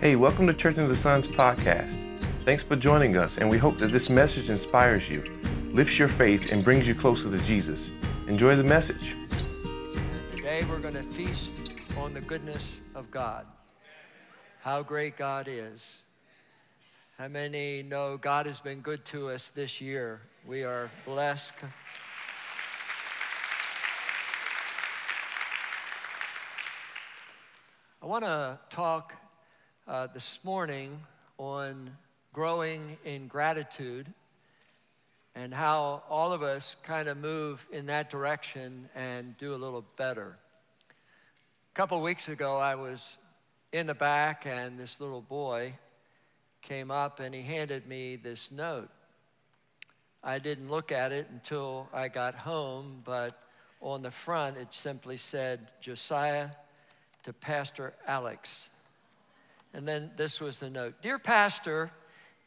Hey, welcome to Church in the Sun's podcast. Thanks for joining us, and we hope that this message inspires you, lifts your faith, and brings you closer to Jesus. Enjoy the message. Today we're going to feast on the goodness of God. How great God is. How many know God has been good to us this year? We are blessed. I want to talk uh, this morning on growing in gratitude and how all of us kind of move in that direction and do a little better. A couple weeks ago, I was in the back, and this little boy came up and he handed me this note. I didn't look at it until I got home, but on the front it simply said, Josiah to Pastor Alex. And then this was the note Dear Pastor,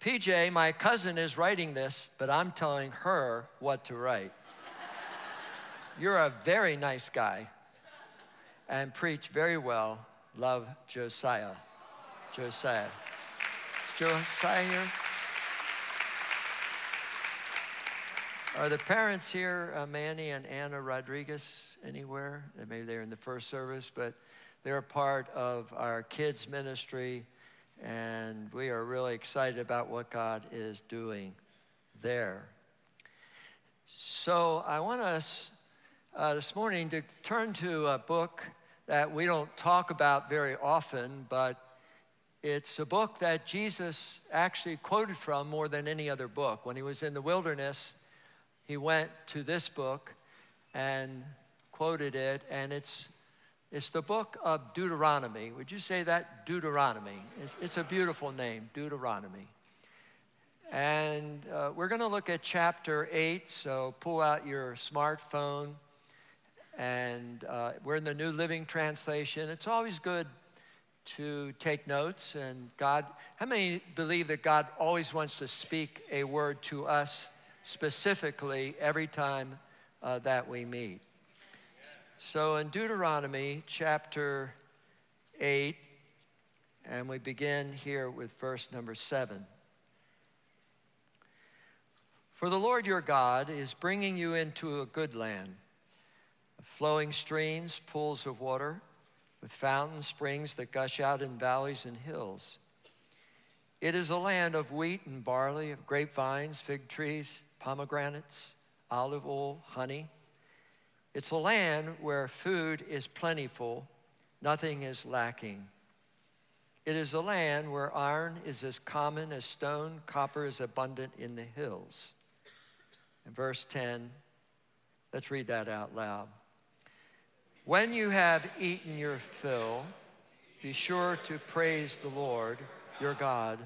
PJ, my cousin is writing this, but I'm telling her what to write. You're a very nice guy and preach very well. Love Josiah. Josiah. Is Josiah here? Are the parents here, uh, Manny and Anna Rodriguez, anywhere? Maybe they're in the first service, but they're a part of our kids' ministry, and we are really excited about what God is doing there. So I want us uh, this morning to turn to a book that we don't talk about very often, but it's a book that Jesus actually quoted from more than any other book. When he was in the wilderness, he went to this book and quoted it, and it's it's the book of Deuteronomy. Would you say that? Deuteronomy. It's, it's a beautiful name, Deuteronomy. And uh, we're going to look at chapter 8, so pull out your smartphone. And uh, we're in the New Living Translation. It's always good to take notes. And God, how many believe that God always wants to speak a word to us specifically every time uh, that we meet? So in Deuteronomy chapter 8, and we begin here with verse number 7. For the Lord your God is bringing you into a good land, flowing streams, pools of water, with fountains, springs that gush out in valleys and hills. It is a land of wheat and barley, of grapevines, fig trees, pomegranates, olive oil, honey it's a land where food is plentiful, nothing is lacking. It is a land where iron is as common as stone, copper is abundant in the hills. In verse 10, let's read that out loud. When you have eaten your fill, be sure to praise the Lord your God.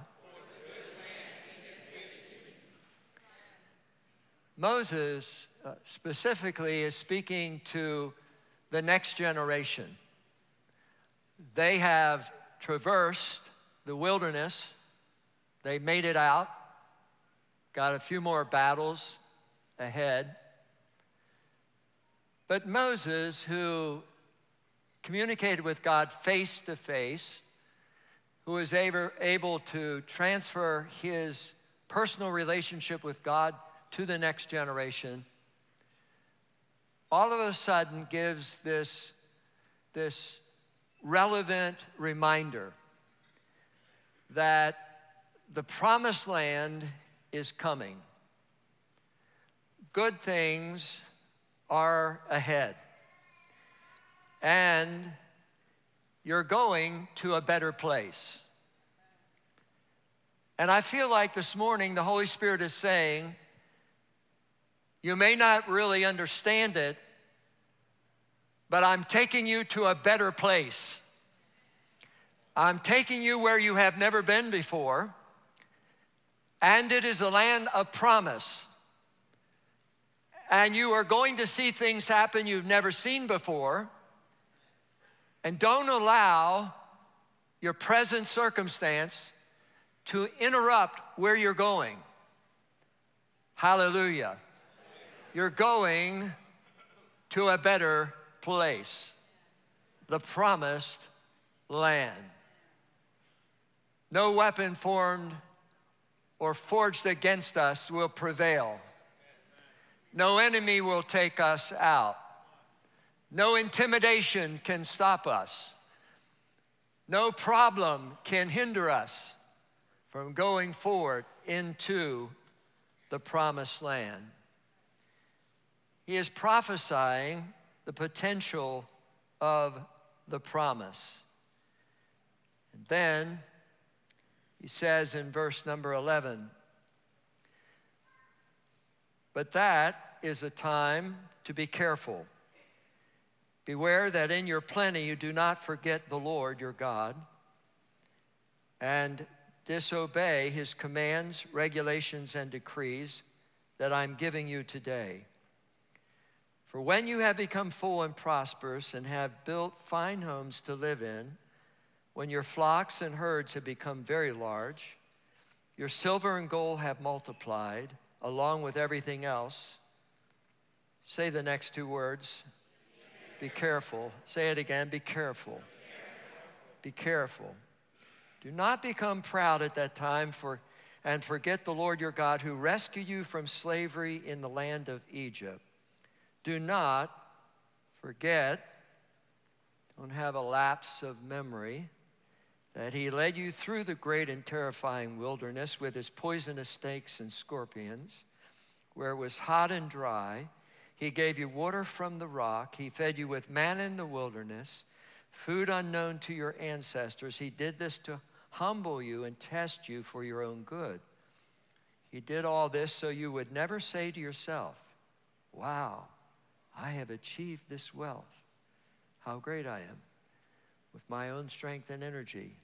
Moses uh, specifically is speaking to the next generation. They have traversed the wilderness, they made it out, got a few more battles ahead. But Moses, who communicated with God face to face, who was able, able to transfer his personal relationship with God to the next generation, all of a sudden gives this, this relevant reminder that the promised land is coming. Good things are ahead. And you're going to a better place. And I feel like this morning the Holy Spirit is saying, you may not really understand it, but I'm taking you to a better place. I'm taking you where you have never been before, and it is a land of promise. And you are going to see things happen you've never seen before. And don't allow your present circumstance to interrupt where you're going. Hallelujah you're going to a better place, the promised land. No weapon formed or forged against us will prevail. No enemy will take us out. No intimidation can stop us. No problem can hinder us from going forward into the promised land. He is prophesying the potential of the promise. And then he says in verse number 11, but that is a time to be careful. Beware that in your plenty you do not forget the Lord your God and disobey his commands, regulations, and decrees that I'm giving you today. For when you have become full and prosperous and have built fine homes to live in, when your flocks and herds have become very large, your silver and gold have multiplied, along with everything else. Say the next two words. Be careful. Say it again. Be careful. Be careful. Do not become proud at that time for, and forget the Lord your God who rescued you from slavery in the land of Egypt. Do not forget, don't have a lapse of memory that he led you through the great and terrifying wilderness with his poisonous snakes and scorpions, where it was hot and dry. He gave you water from the rock. He fed you with manna in the wilderness, food unknown to your ancestors. He did this to humble you and test you for your own good. He did all this so you would never say to yourself, Wow, I have achieved this wealth. How great I am with my own strength and energy.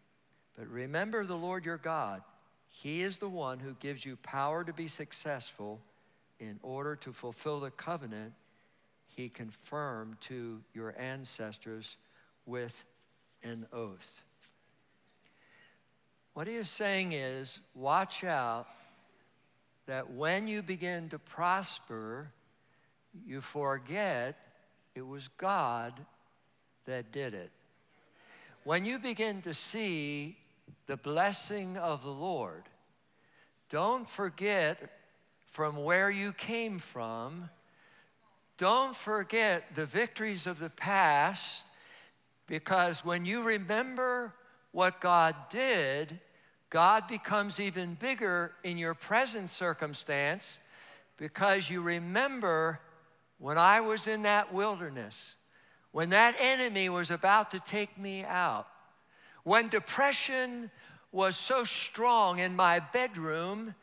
But remember the Lord your God. He is the one who gives you power to be successful in order to fulfill the covenant he confirmed to your ancestors with an oath. What he is saying is watch out that when you begin to prosper, you forget it was God that did it. When you begin to see the blessing of the Lord, don't forget from where you came from. Don't forget the victories of the past, because when you remember what God did, God becomes even bigger in your present circumstance because you remember when I was in that wilderness when that enemy was about to take me out, when depression was so strong in my bedroom,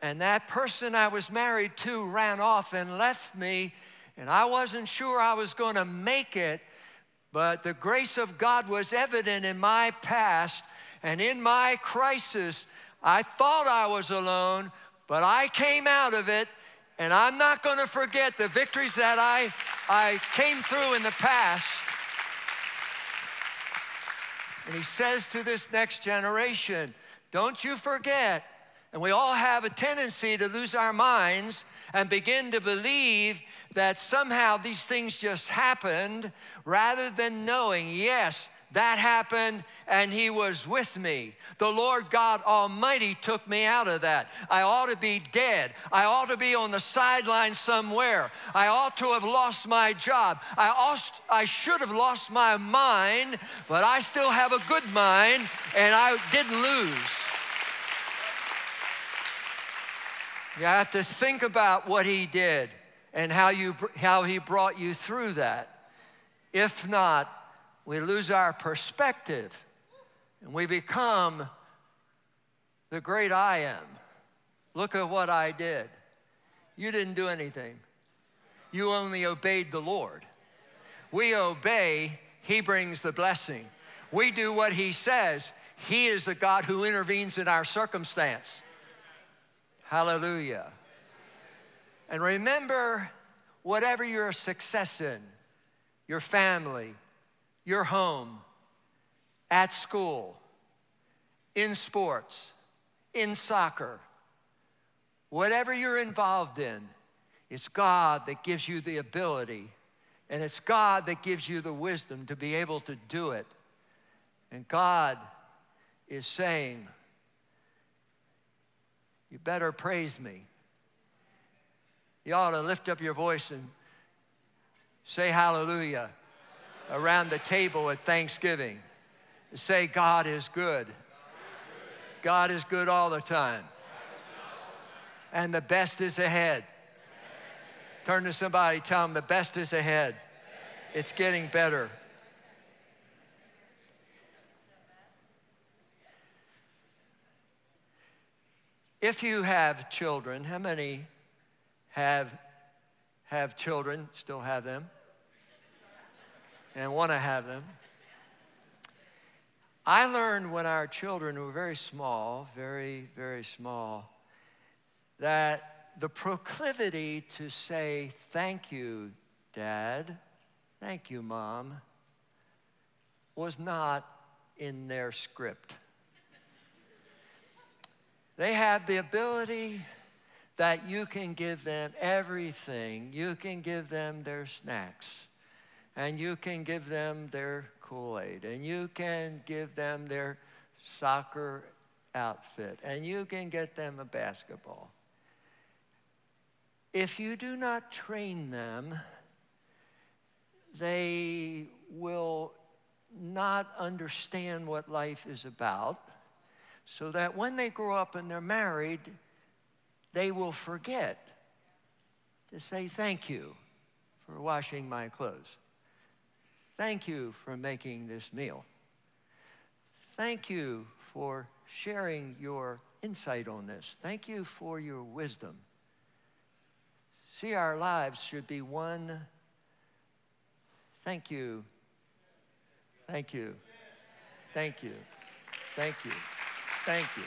and that person I was married to ran off and left me, and I wasn't sure I was going to make it, but the grace of God was evident in my past and in my crisis. I thought I was alone, but I came out of it and I'm not going to forget the victories that I, I came through in the past. And he says to this next generation, don't you forget. And we all have a tendency to lose our minds and begin to believe that somehow these things just happened rather than knowing, yes, that happened and he was with me. The Lord God Almighty took me out of that. I ought to be dead. I ought to be on the sideline somewhere. I ought to have lost my job. I, ought, I should have lost my mind, but I still have a good mind and I didn't lose. You have to think about what he did and how, you, how he brought you through that. If not, we lose our perspective and we become the great I am. Look at what I did. You didn't do anything, you only obeyed the Lord. We obey, He brings the blessing. We do what He says. He is the God who intervenes in our circumstance. Hallelujah. And remember, whatever your success in, your family, your home, at school, in sports, in soccer, whatever you're involved in, it's God that gives you the ability and it's God that gives you the wisdom to be able to do it. And God is saying, you better praise me. You ought to lift up your voice and say hallelujah around the table at Thanksgiving. Say, God is good. God is good all the time. And the best is ahead. Turn to somebody, tell them the best is ahead. It's getting better. If you have children, how many have have children, still have them, and want to have them? I learned when our children were very small, very, very small, that the proclivity to say, Thank you, Dad, thank you, Mom, was not in their script. They have the ability that you can give them everything. You can give them their snacks, and you can give them their Kool Aid, and you can give them their soccer outfit, and you can get them a basketball. If you do not train them, they will not understand what life is about so that when they grow up and they're married, they will forget to say thank you for washing my clothes. Thank you for making this meal. Thank you for sharing your insight on this. Thank you for your wisdom. See, our lives should be one thank you, thank you, thank you, thank you. Thank you.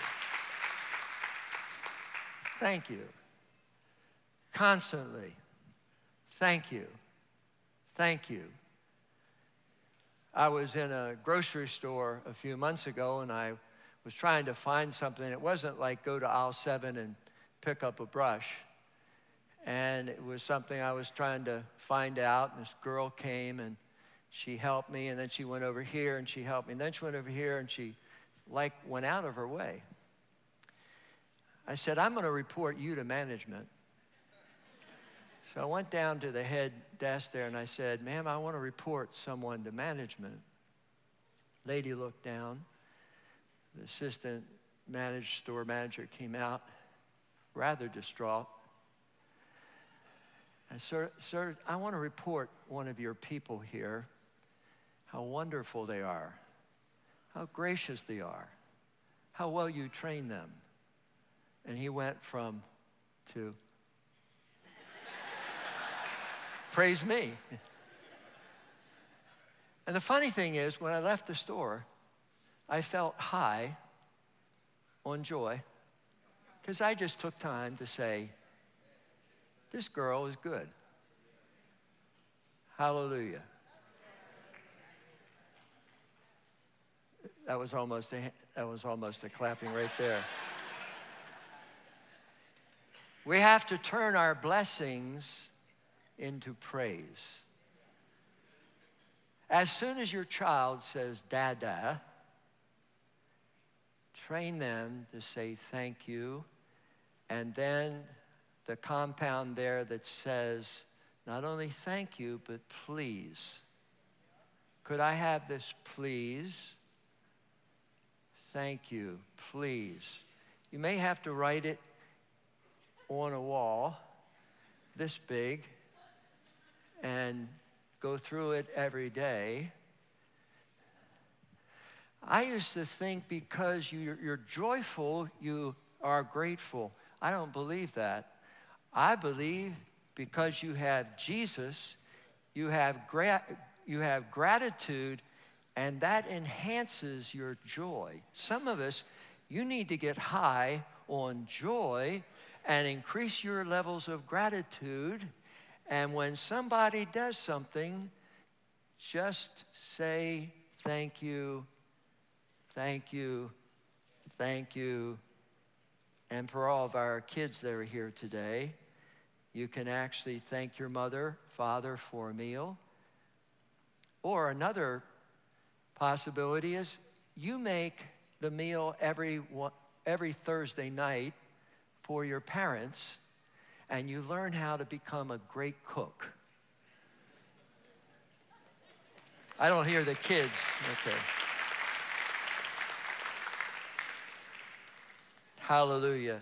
Thank you. Constantly. Thank you. Thank you. I was in a grocery store a few months ago and I was trying to find something. It wasn't like go to aisle seven and pick up a brush. And it was something I was trying to find out. And this girl came and she helped me. And then she went over here and she helped me. And then she went over here and she like went out of her way. I said, I'm going to report you to management. So I went down to the head desk there and I said, Ma'am, I want to report someone to management. Lady looked down. The assistant managed store manager came out, rather distraught. Said, sir, sir, I want to report one of your people here, how wonderful they are how gracious they are, how well you train them. And he went from to praise me. And the funny thing is, when I left the store, I felt high on joy because I just took time to say, This girl is good. Hallelujah. That was almost a, that was almost a clapping right there. we have to turn our blessings into praise. As soon as your child says dada, train them to say thank you, and then the compound there that says not only thank you, but please. Could I have this, please? Thank you, please. You may have to write it on a wall this big and go through it every day. I used to think because you're, you're, joyful, you are grateful. I don't believe that. I believe because you have Jesus, you have, gra- you have gratitude and that enhances your joy. Some of us, you need to get high on joy and increase your levels of gratitude. And when somebody does something, just say thank you, thank you, thank you. And for all of our kids that are here today, you can actually thank your mother, father for a meal. Or another possibility is you make the meal every, every Thursday night for your parents and you learn how to become a great cook. I don't hear the kids. Okay. Hallelujah.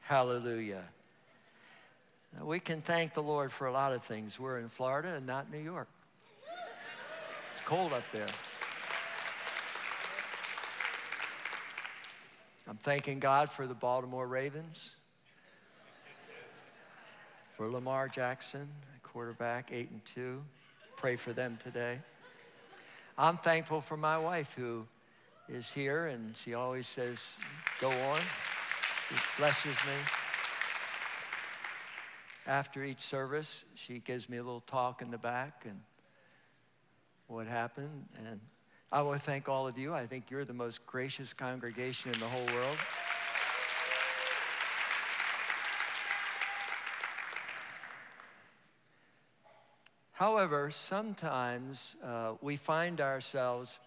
Hallelujah. We can thank the Lord for a lot of things. We're in Florida and not New York. It's cold up there. I'm thanking God for the Baltimore Ravens, for Lamar Jackson, quarterback, 8 and 2. Pray for them today. I'm thankful for my wife who is here and she always says, Go on. She blesses me. After each service, she gives me a little talk in the back and what happened. And I want to thank all of you. I think you're the most gracious congregation in the whole world. However, sometimes uh, we find ourselves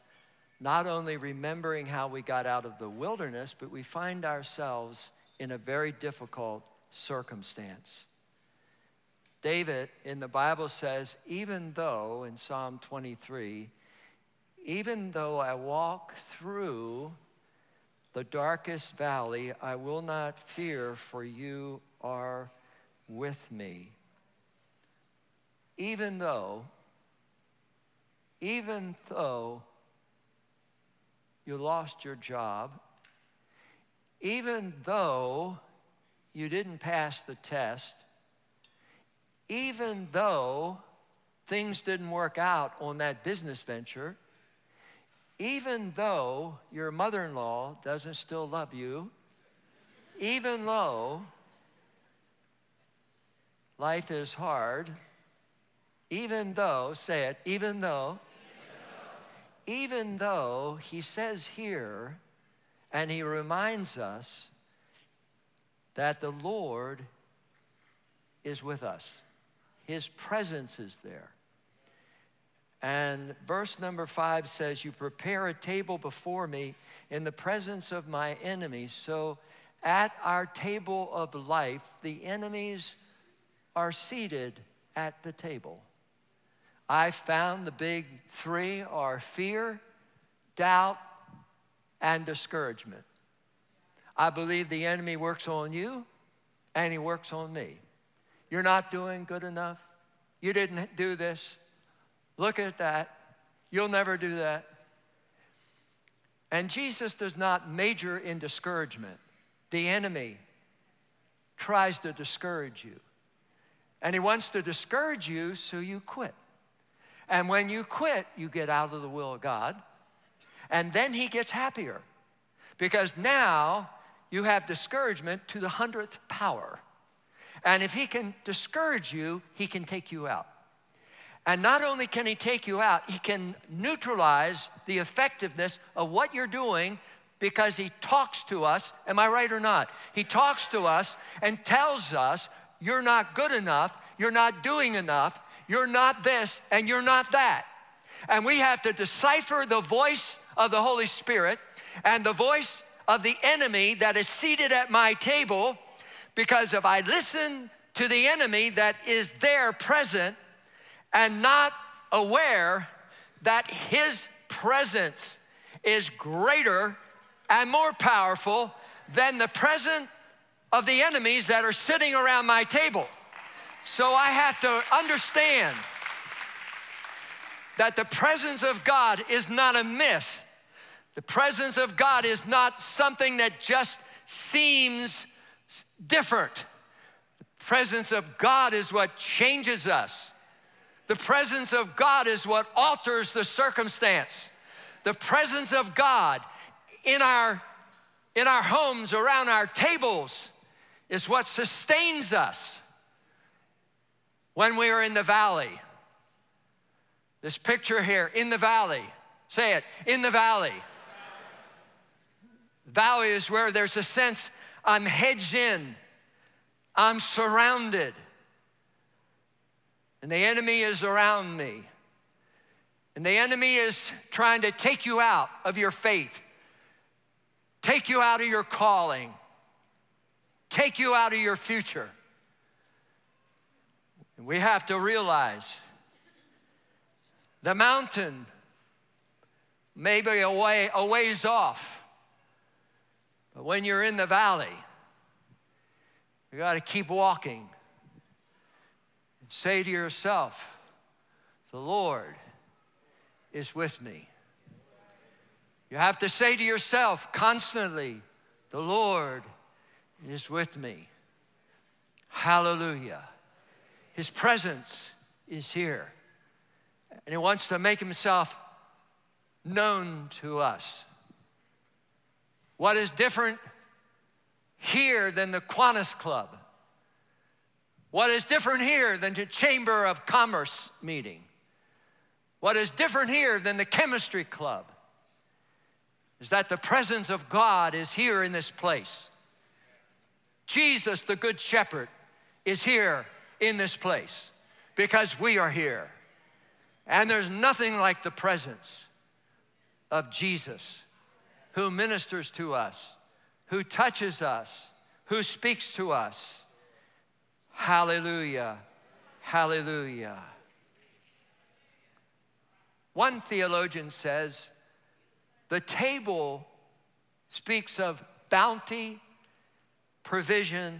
not only remembering how we got out of the wilderness, but we find ourselves in a very difficult circumstance. David in the Bible says, even though, in Psalm 23, even though I walk through the darkest valley, I will not fear, for you are with me. Even though, even though you lost your job, even though you didn't pass the test, even though things didn't work out on that business venture, even though your mother in law doesn't still love you, even though life is hard, even though, say it, even though, even though he says here, and he reminds us that the Lord is with us. His presence is there. And verse number five says, You prepare a table before me in the presence of my enemies. So at our table of life, the enemies are seated at the table. I found the big three are fear, doubt, and discouragement. I believe the enemy works on you and he works on me. You're not doing good enough. You didn't do this. Look at that. You'll never do that. And Jesus does not major in discouragement. The enemy tries to discourage you. And he wants to discourage you so you quit. And when you quit, you get out of the will of God. And then he gets happier because now you have discouragement to the hundredth power. And if he can discourage you, he can take you out. And not only can he take you out, he can neutralize the effectiveness of what you're doing because he talks to us. Am I right or not? He talks to us and tells us, You're not good enough, you're not doing enough, you're not this, and you're not that. And we have to decipher the voice of the Holy Spirit and the voice of the enemy that is seated at my table because if I listen to the enemy that is there present and not aware that his presence is greater and more powerful than the presence of the enemies that are sitting around my table. So I have to understand that the presence of God is not a myth. The presence of God is not something that just seems different. The presence of God is what changes us. The presence of God is what alters the circumstance. The presence of God in our, in our homes, around our tables, is what sustains us when we are in the valley. This picture here, in the valley. Say it, in the valley. Valley is where there's a sense I'm hedged in, I'm surrounded, and the enemy is around me. And the enemy is trying to take you out of your faith, take you out of your calling, take you out of your future. We have to realize the mountain may be a, way, a ways off, but when you're in the valley, you got to keep walking and say to yourself, The Lord is with me. You have to say to yourself constantly, The Lord is with me. Hallelujah. His presence is here. And He wants to make Himself known to us. What is different here than the Kiwanis Club? What is different here than the Chamber of Commerce meeting? What is different here than the Chemistry Club is that the presence of God is here in this place. Jesus, the Good Shepherd, is here in this place because we are here. And there's nothing like the presence of Jesus who ministers to us, who touches us, who speaks to us. Hallelujah. Hallelujah. One theologian says the table speaks of bounty, provision,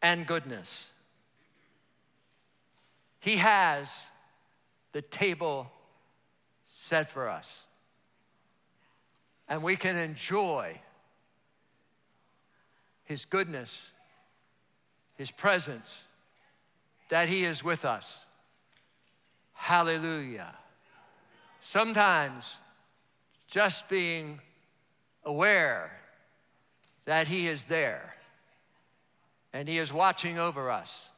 and goodness. He has the table set for us. And we can enjoy His goodness, His presence, that He is with us. Hallelujah. Sometimes just being aware that He is there and He is watching over us,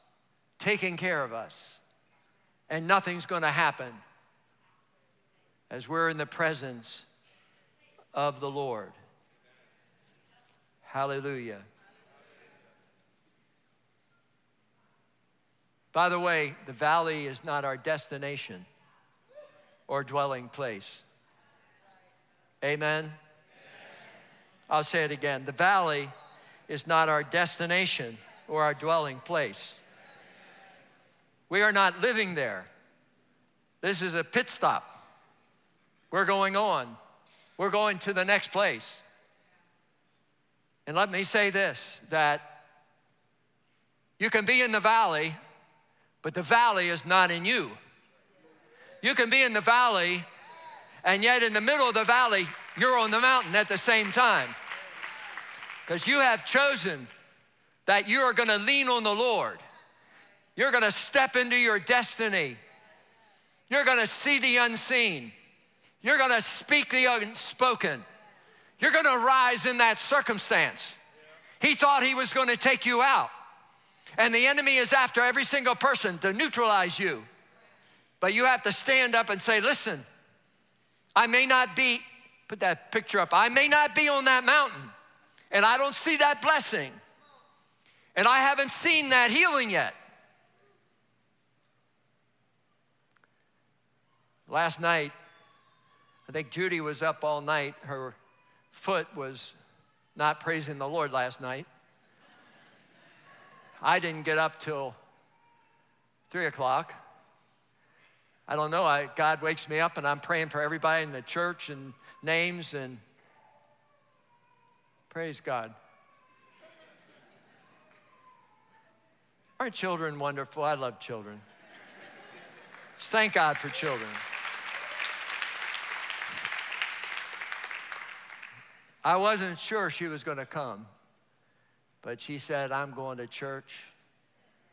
taking care of us, and nothing's going to happen as we're in the presence of the Lord. Hallelujah. By the way, the valley is not our destination or dwelling place. Amen? I'll say it again. The valley is not our destination or our dwelling place. We are not living there. This is a pit stop. We're going on. We're going to the next place. And let me say this that you can be in the valley, but the valley is not in you. You can be in the valley, and yet in the middle of the valley, you're on the mountain at the same time. Because you have chosen that you are going to lean on the Lord. You're going to step into your destiny. You're going to see the unseen. You're going to speak the unspoken. You're going to rise in that circumstance. He thought he was going to take you out. And the enemy is after every single person to neutralize you. But you have to stand up and say, listen, I may not be, put that picture up, I may not be on that mountain, and I don't see that blessing, and I haven't seen that healing yet. Last night, I think Judy was up all night. Her foot was not praising the Lord last night. I didn't get up till three o'clock. I don't know. I, God wakes me up and I'm praying for everybody in the church and names and praise God. Aren't children wonderful? I love children. Just thank God for children. I wasn't sure she was going to come, but she said, I'm going to church.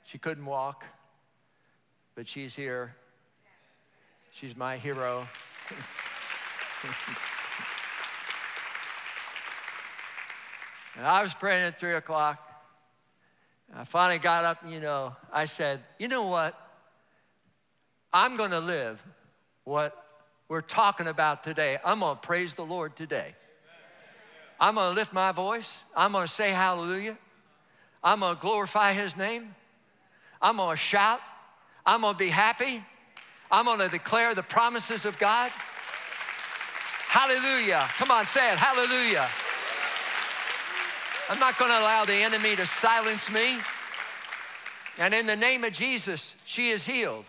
She couldn't walk, but she's here. She's my hero. and I was praying at three o'clock. I finally got up, you know, I said, you know what? I'm going to live what we're talking about today. I'm going to praise the Lord today. I'm going to lift my voice. I'm going to say hallelujah. I'm going to glorify his name. I'm going to shout. I'm going to be happy. I'm going to declare the promises of God. Hallelujah. Come on, say it. Hallelujah. I'm not going to allow the enemy to silence me. And in the name of Jesus, she is healed.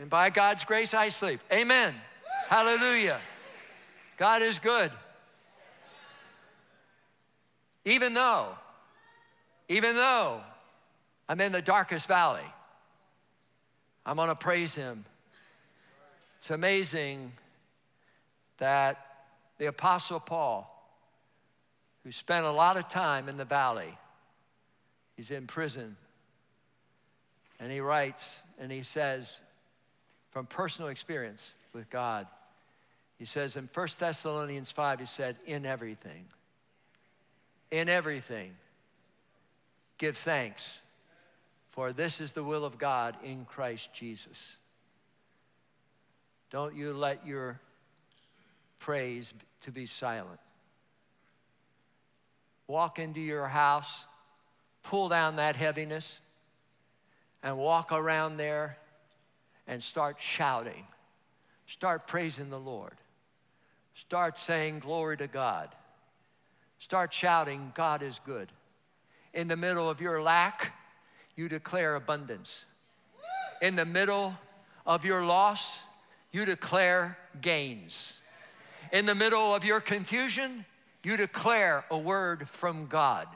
And by God's grace, I sleep. Amen. Hallelujah. God is good. Even though, even though I'm in the darkest valley, I'm gonna praise Him. It's amazing that the Apostle Paul, who spent a lot of time in the valley, he's in prison, and he writes and he says, from personal experience with God, he says in 1 Thessalonians 5, he said, in everything, in everything, give thanks, for this is the will of God in Christ Jesus. Don't you let your praise to be silent. Walk into your house, pull down that heaviness, and walk around there and start shouting. Start praising the Lord. Start saying glory to God. Start shouting, God is good. In the middle of your lack, you declare abundance. In the middle of your loss, you declare gains. In the middle of your confusion, you declare a word from God.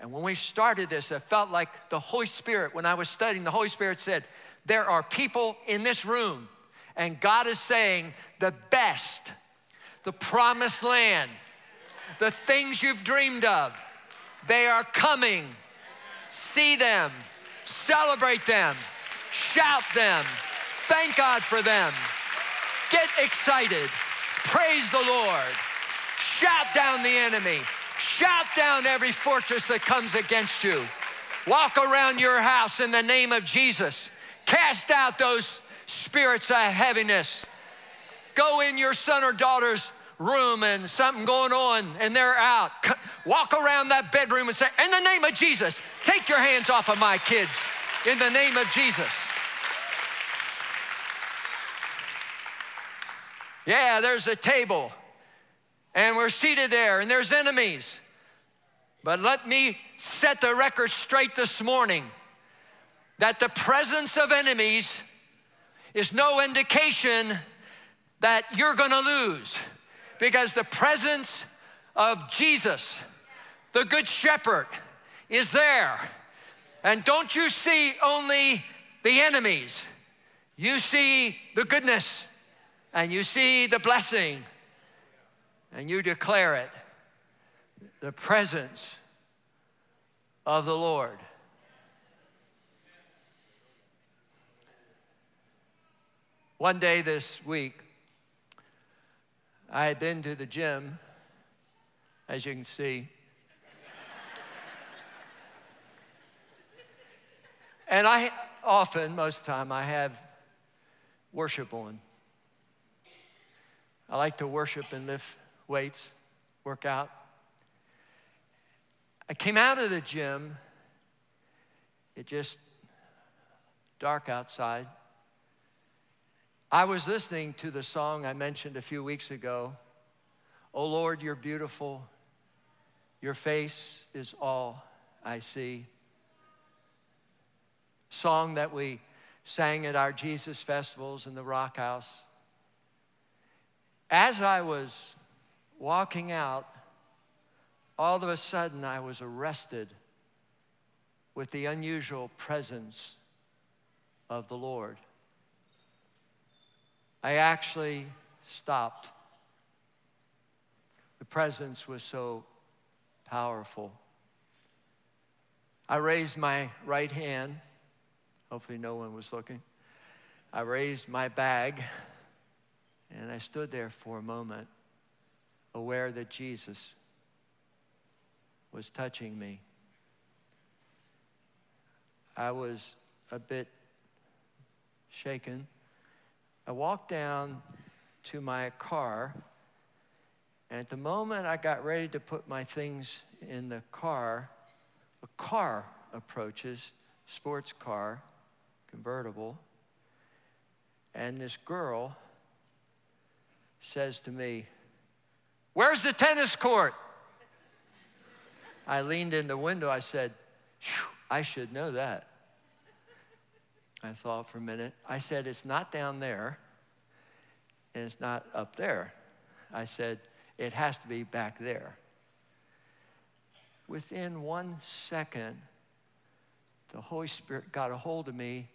And when we started this, it felt like the Holy Spirit, when I was studying, the Holy Spirit said, There are people in this room, and God is saying, The best, the promised land, the things you've dreamed of, they are coming. See them, celebrate them, shout them, thank God for them, get excited. Praise the Lord. Shout down the enemy. Shout down every fortress that comes against you. Walk around your house in the name of Jesus. Cast out those spirits of heaviness. Go in your son or daughter's room and something going on and they're out. Walk around that bedroom and say, In the name of Jesus, take your hands off of my kids. In the name of Jesus. Yeah, there's a table, and we're seated there, and there's enemies. But let me set the record straight this morning that the presence of enemies is no indication that you're gonna lose because the presence of Jesus, the Good Shepherd, is there. And don't you see only the enemies, you see the goodness and you see the blessing and you declare it the presence of the Lord. One day this week, I had been to the gym, as you can see. and I often, most of the time, I have worship on. I like to worship and lift weights, work out. I came out of the gym, it just dark outside. I was listening to the song I mentioned a few weeks ago. Oh Lord, you're beautiful. Your face is all I see. Song that we sang at our Jesus festivals in the Rock House. As I was walking out, all of a sudden I was arrested with the unusual presence of the Lord. I actually stopped. The presence was so powerful. I raised my right hand. Hopefully, no one was looking. I raised my bag and I stood there for a moment, aware that Jesus was touching me. I was a bit shaken. I walked down to my car, and at the moment I got ready to put my things in the car, a car approaches, sports car, convertible, and this girl says to me, Where's the tennis court? I leaned in the window. I said, I should know that. I thought for a minute. I said, It's not down there, and it's not up there. I said, It has to be back there. Within one second, the Holy Spirit got a hold of me,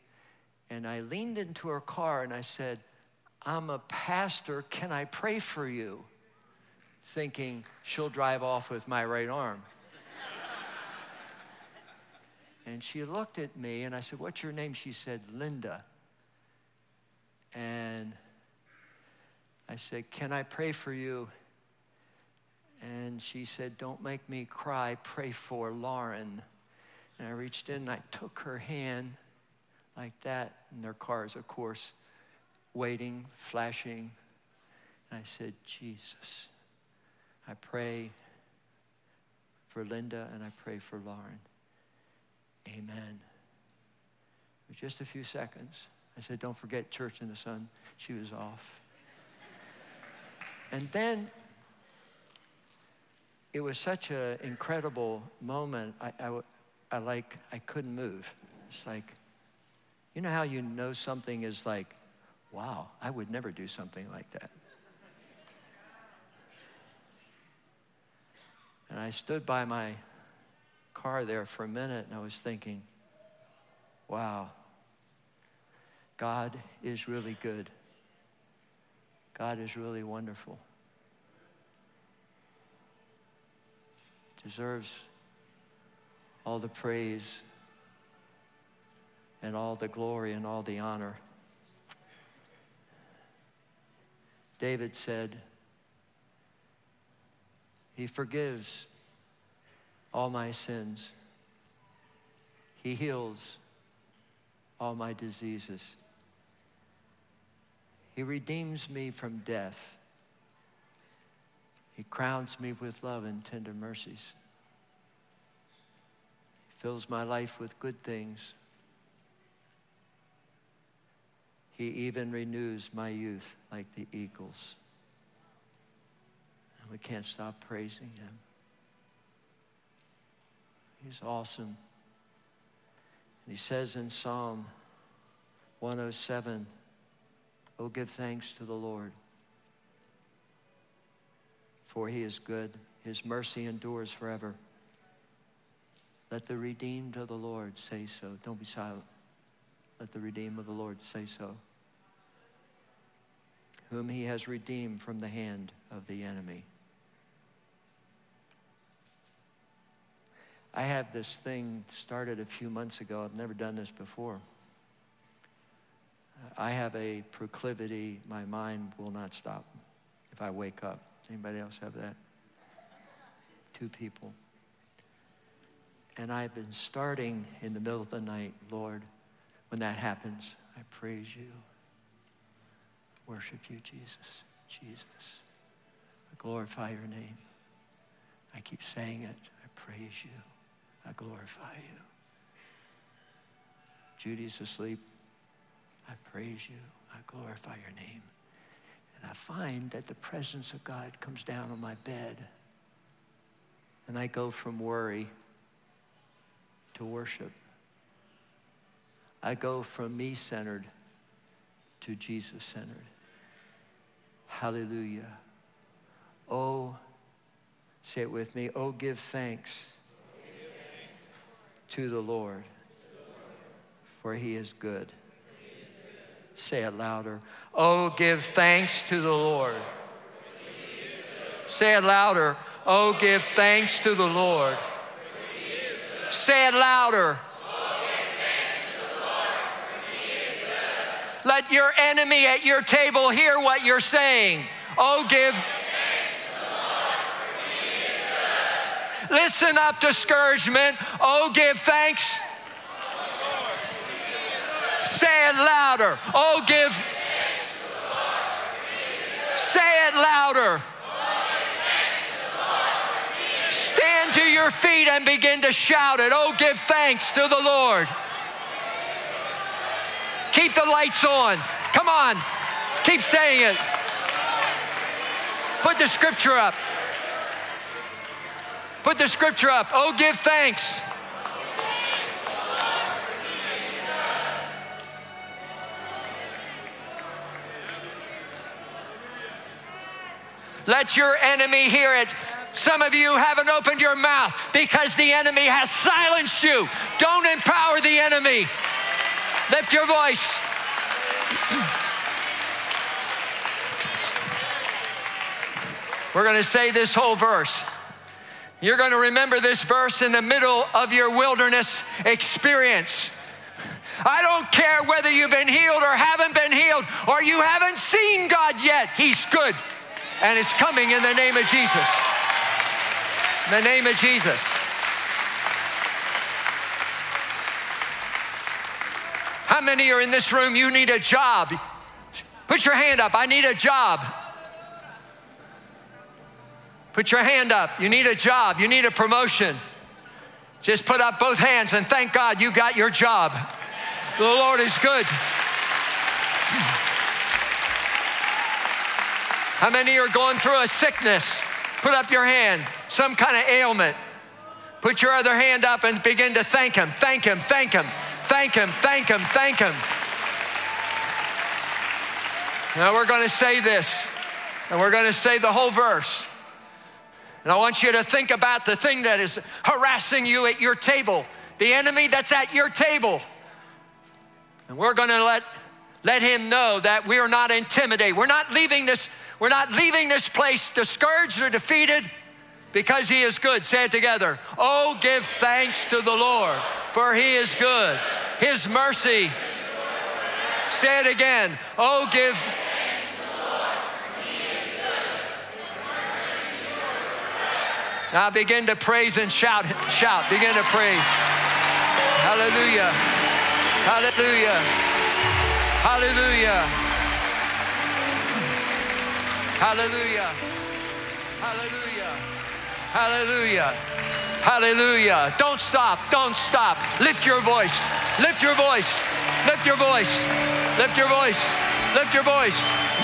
and I leaned into her car and I said, I'm a pastor. Can I pray for you? Thinking she'll drive off with my right arm. And she looked at me and I said, What's your name? She said, Linda. And I said, Can I pray for you? And she said, Don't make me cry. Pray for Lauren. And I reached in and I took her hand like that. And their cars, of course, waiting, flashing. And I said, Jesus, I pray for Linda and I pray for Lauren. Amen. Was just a few seconds. I said, Don't forget church in the sun. She was off. and then it was such an incredible moment. I, I, I like, I couldn't move. It's like, you know how you know something is like, wow, I would never do something like that. And I stood by my car there for a minute and I was thinking, wow, God is really good. God is really wonderful. Deserves all the praise and all the glory and all the honor. David said, He forgives all my sins. He heals all my diseases. He redeems me from death. He crowns me with love and tender mercies. He fills my life with good things. He even renews my youth like the eagles. And we can't stop praising him. He's awesome. And he says in Psalm 107, Oh, give thanks to the Lord, for he is good. His mercy endures forever. Let the redeemed of the Lord say so. Don't be silent. Let the redeemed of the Lord say so. Whom he has redeemed from the hand of the enemy. I have this thing started a few months ago. I've never done this before. Uh, I have a proclivity, my mind will not stop if I wake up. Anybody else have that? Two people. And I've been starting in the middle of the night, Lord, when that happens, I praise you. Worship you, Jesus. Jesus. I glorify your name. I keep saying it. I praise you. I glorify you. Judy's asleep. I praise you. I glorify your name. And I find that the presence of God comes down on my bed. And I go from worry to worship. I go from me centered to Jesus centered. Hallelujah. Oh, say it with me. Oh, give thanks to the Lord, for he is good. Say it louder. Oh, give thanks to the Lord. Say it louder. Oh, give thanks to the Lord. Say it louder. Let your enemy at your table hear what you're saying. Oh, give Listen up, discouragement. Oh, give thanks. Say it louder. Oh, give. Say it louder. Stand to your feet and begin to shout it. Oh, give thanks to the Lord. Keep the lights on. Come on. Keep saying it. Put the scripture up. Put the scripture up. Oh, give thanks. Let your enemy hear it. Some of you haven't opened your mouth because the enemy has silenced you. Don't empower the enemy. Lift your voice. We're going to say this whole verse. You're going to remember this verse in the middle of your wilderness experience. I don't care whether you've been healed or haven't been healed or you haven't seen God yet. He's good and it's coming in the name of Jesus. In the name of Jesus. How many are in this room? You need a job. Put your hand up. I need a job. Put your hand up. You need a job. You need a promotion. Just put up both hands and thank God you got your job. The Lord is good. How many are going through a sickness? Put up your hand. Some kind of ailment. Put your other hand up and begin to thank Him. Thank Him. Thank Him. Thank Him. Thank Him. Thank Him. Now we're going to say this, and we're going to say the whole verse. And I want you to think about the thing that is harassing you at your table, the enemy that's at your table. And we're going to let, let him know that we are not intimidated. We're not leaving this we're not leaving this place discouraged or defeated because he is good. Say it together. Oh, give thanks to the Lord, for he is good. His mercy. Say it again. Oh, give. Now begin to praise and shout, shout, begin to praise. Hallelujah. Hallelujah. Hallelujah. Hallelujah. Hallelujah. Hallelujah. Hallelujah. Don't stop. Don't stop. Lift your voice. Lift your voice. Lift your voice. Lift your voice. Lift your voice.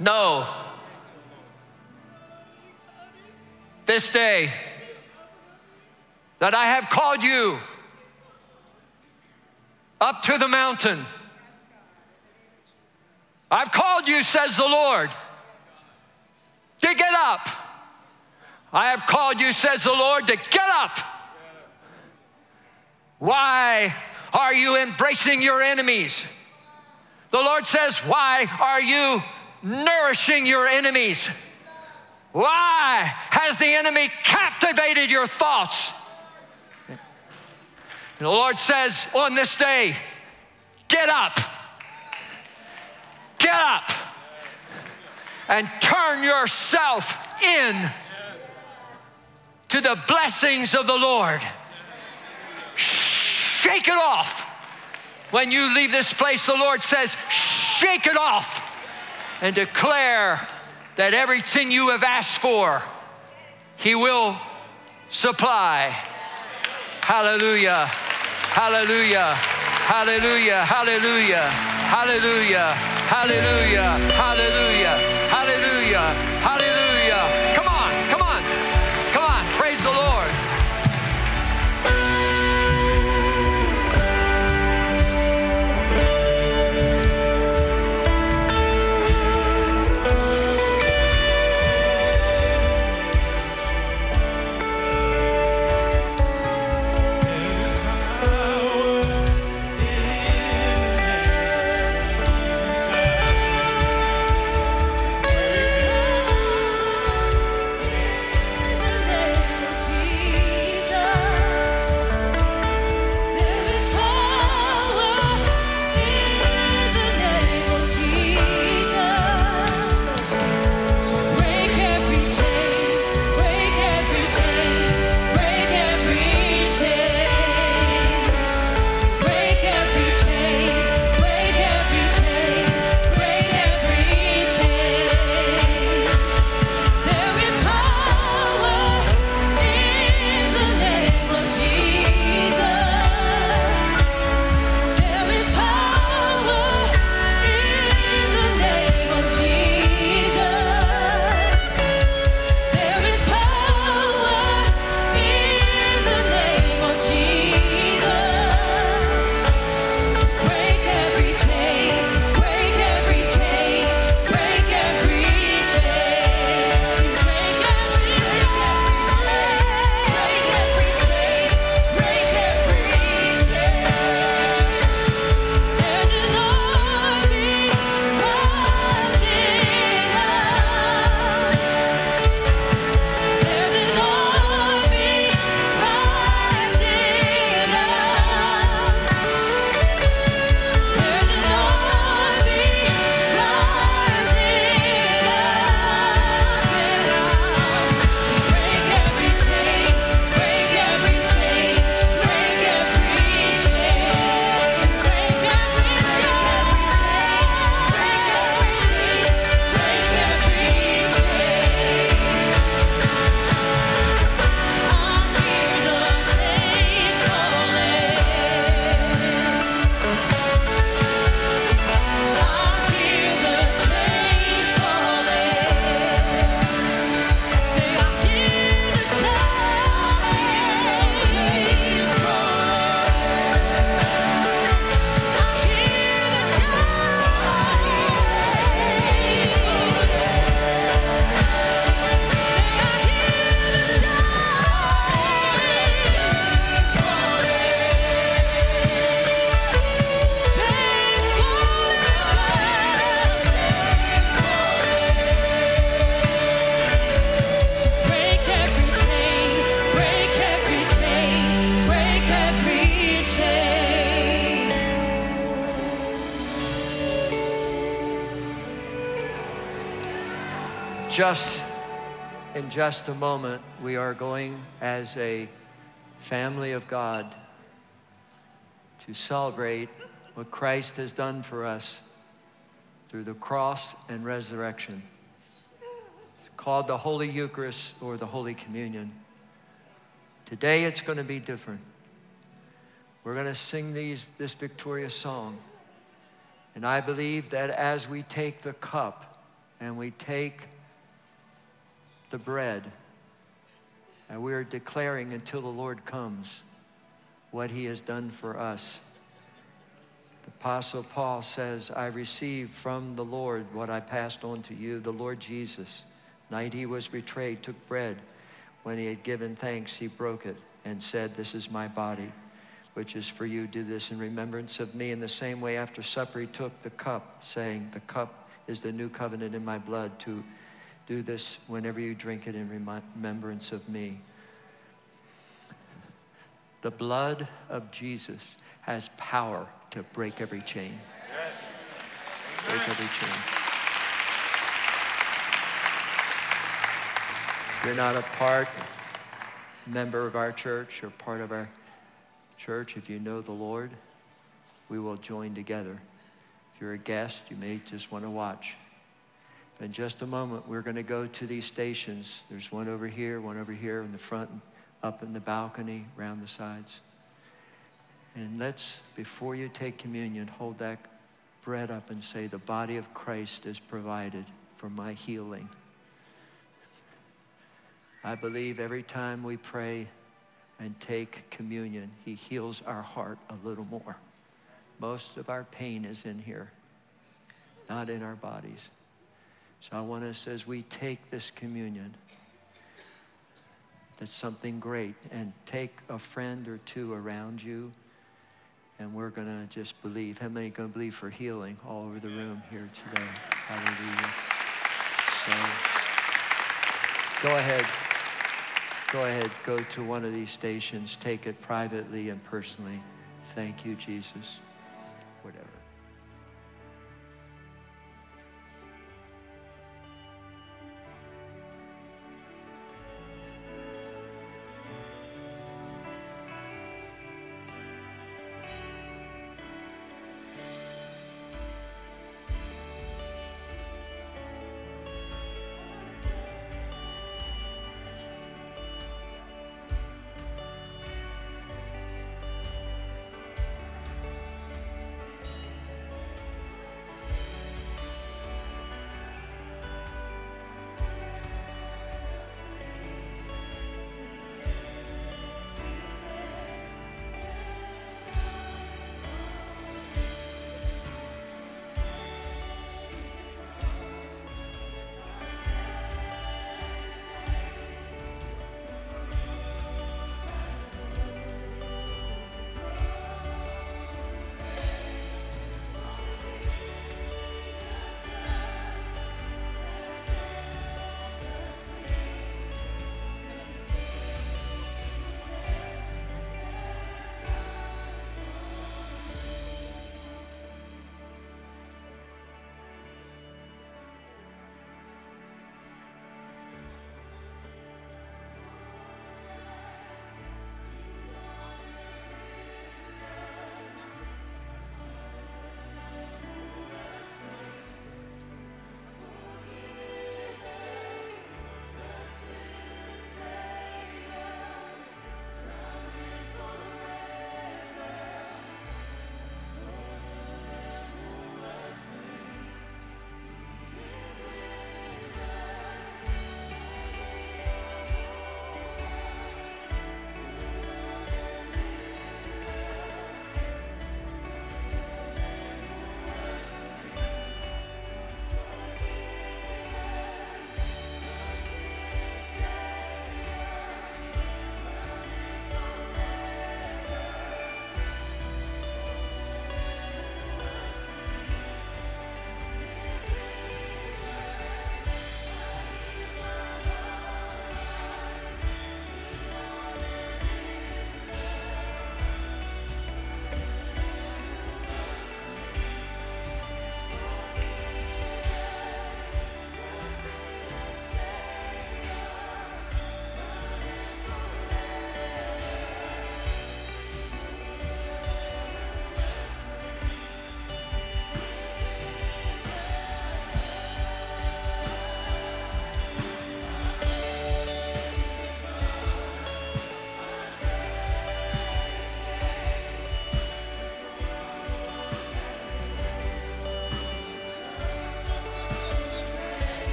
No. This day that I have called you up to the mountain. I've called you, says the Lord, to get up. I have called you, says the Lord, to get up. Why are you embracing your enemies? The Lord says, Why are you nourishing your enemies? Why has the enemy captivated your thoughts? And the Lord says on this day, get up, get up, and turn yourself in to the blessings of the Lord. Shake it off. When you leave this place, the Lord says, shake it off and declare that everything you have asked for, He will supply. Hallelujah. Hallelujah. Hallelujah. Hallelujah. Hallelujah. Hallelujah. Hallelujah. Hallelujah. Hallelujah. Just in just a moment, we are going as a family of God to celebrate what Christ has done for us through the cross and resurrection. It's called the Holy Eucharist or the Holy Communion. Today it's going to be different. We're going to sing these, this victorious song. And I believe that as we take the cup and we take the bread, and we are declaring until the Lord comes what he has done for us. The Apostle Paul says, I received from the Lord what I passed on to you. The Lord Jesus, night he was betrayed, took bread. When he had given thanks, he broke it and said, This is my body, which is for you. Do this in remembrance of me. In the same way, after supper, he took the cup, saying, The cup is the new covenant in my blood. To do this whenever you drink it in remembrance of me. The blood of Jesus has power to break every chain. Yes. Break every chain. You're not a part, member of our church or part of our church, if you know the Lord, we will join together. If you're a guest, you may just want to watch. In just a moment, we're going to go to these stations. There's one over here, one over here in the front, up in the balcony, around the sides. And let's, before you take communion, hold that bread up and say, The body of Christ is provided for my healing. I believe every time we pray and take communion, He heals our heart a little more. Most of our pain is in here, not in our bodies. So I want us, as we take this communion, that's something great, and take a friend or two around you, and we're going to just believe. How many going to believe for healing all over the room here today? Hallelujah. So go ahead. Go ahead. Go to one of these stations. Take it privately and personally. Thank you, Jesus. Whatever.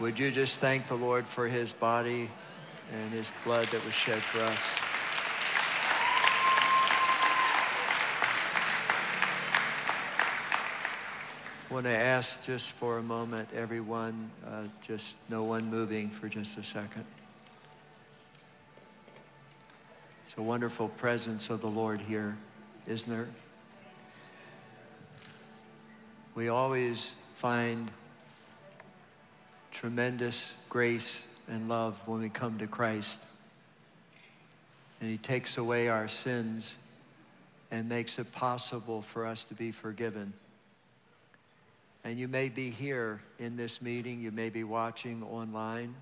Would you just thank the Lord for his body and his blood that was shed for us? I want to ask just for a moment, everyone, uh, just no one moving for just a second. It's a wonderful presence of the Lord here, isn't there? We always find tremendous grace and love when we come to Christ. And he takes away our sins and makes it possible for us to be forgiven. And you may be here in this meeting, you may be watching online,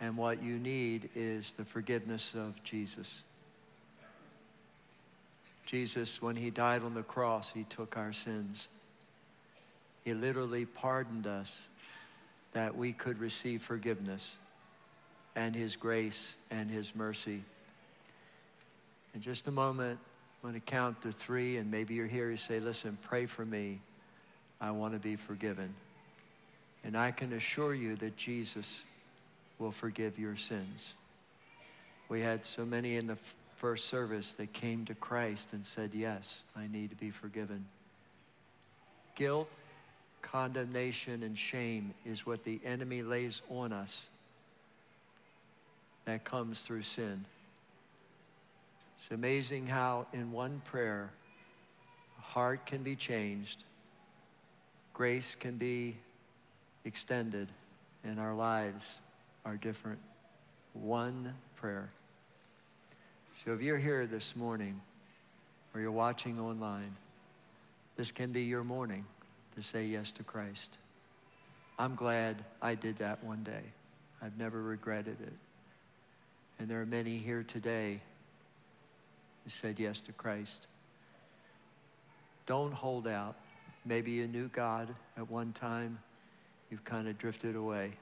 and what you need is the forgiveness of Jesus. Jesus, when he died on the cross, he took our sins. He literally pardoned us that we could receive forgiveness and his grace and his mercy. In just a moment, I'm going to count to three, and maybe you're here, you say, listen, pray for me. I want to be forgiven. And I can assure you that Jesus will forgive your sins. We had so many in the first service that came to Christ and said, Yes, I need to be forgiven. Guilt, condemnation, and shame is what the enemy lays on us that comes through sin. It's amazing how, in one prayer, a heart can be changed grace can be extended and our lives are different. One prayer. So if you're here this morning or you're watching online, this can be your morning to say yes to Christ. I'm glad I did that one day. I've never regretted it. And there are many here today who said yes to Christ. Don't hold out. Maybe you knew God at one time, you've kind of drifted away.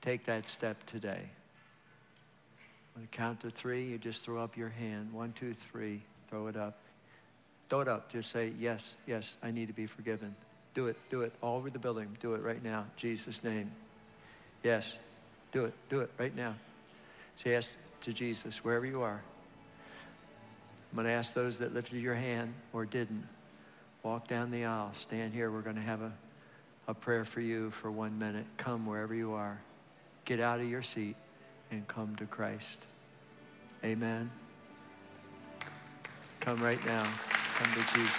Take that step today. When I count to three, you just throw up your hand. One, two, three, throw it up. Throw it up. Just say, yes, yes, I need to be forgiven. Do it, do it all over the building. Do it right now. Jesus' name. Yes, do it, do it right now. Say yes to Jesus wherever you are. I'm going to ask those that lifted your hand or didn't walk down the aisle, stand here. We're going to have a, a prayer for you for one minute. Come wherever you are. Get out of your seat and come to Christ. Amen. Come right now. To Jesus.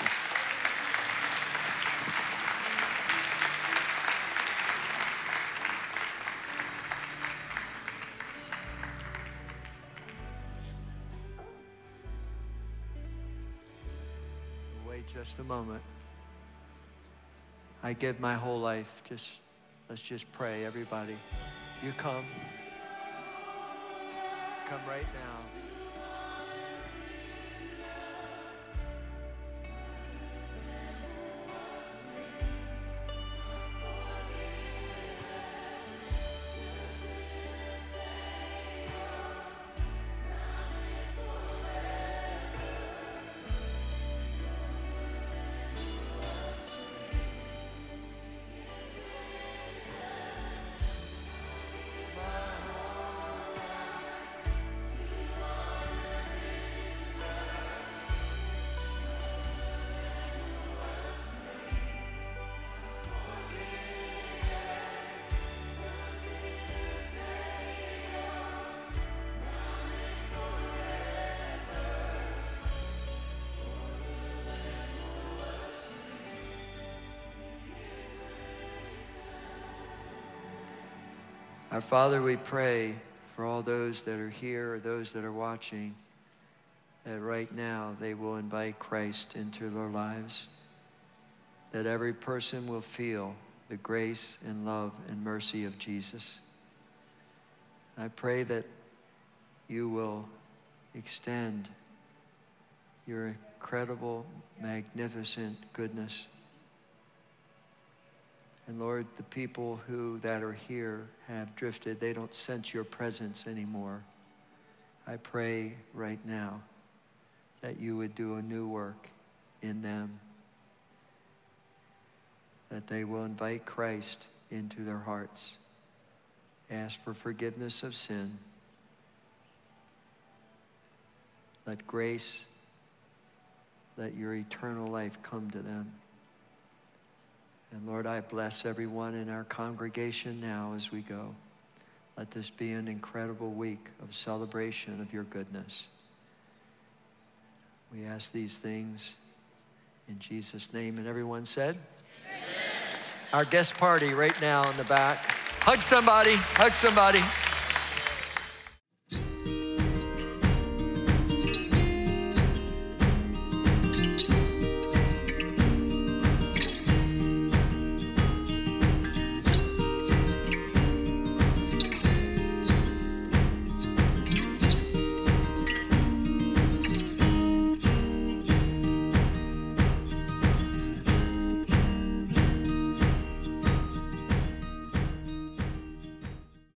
Wait just a moment. I give my whole life. Just let's just pray, everybody. You come. Come right now. Our Father, we pray for all those that are here or those that are watching that right now they will invite Christ into their lives. That every person will feel the grace and love and mercy of Jesus. I pray that you will extend your incredible, magnificent goodness and Lord, the people who that are here have drifted, they don't sense your presence anymore. I pray right now that you would do a new work in them, that they will invite Christ into their hearts. Ask for forgiveness of sin. Let grace, let your eternal life come to them. And Lord, I bless everyone in our congregation now as we go. Let this be an incredible week of celebration of your goodness. We ask these things in Jesus' name. And everyone said, Amen. Our guest party right now in the back. Hug somebody, hug somebody.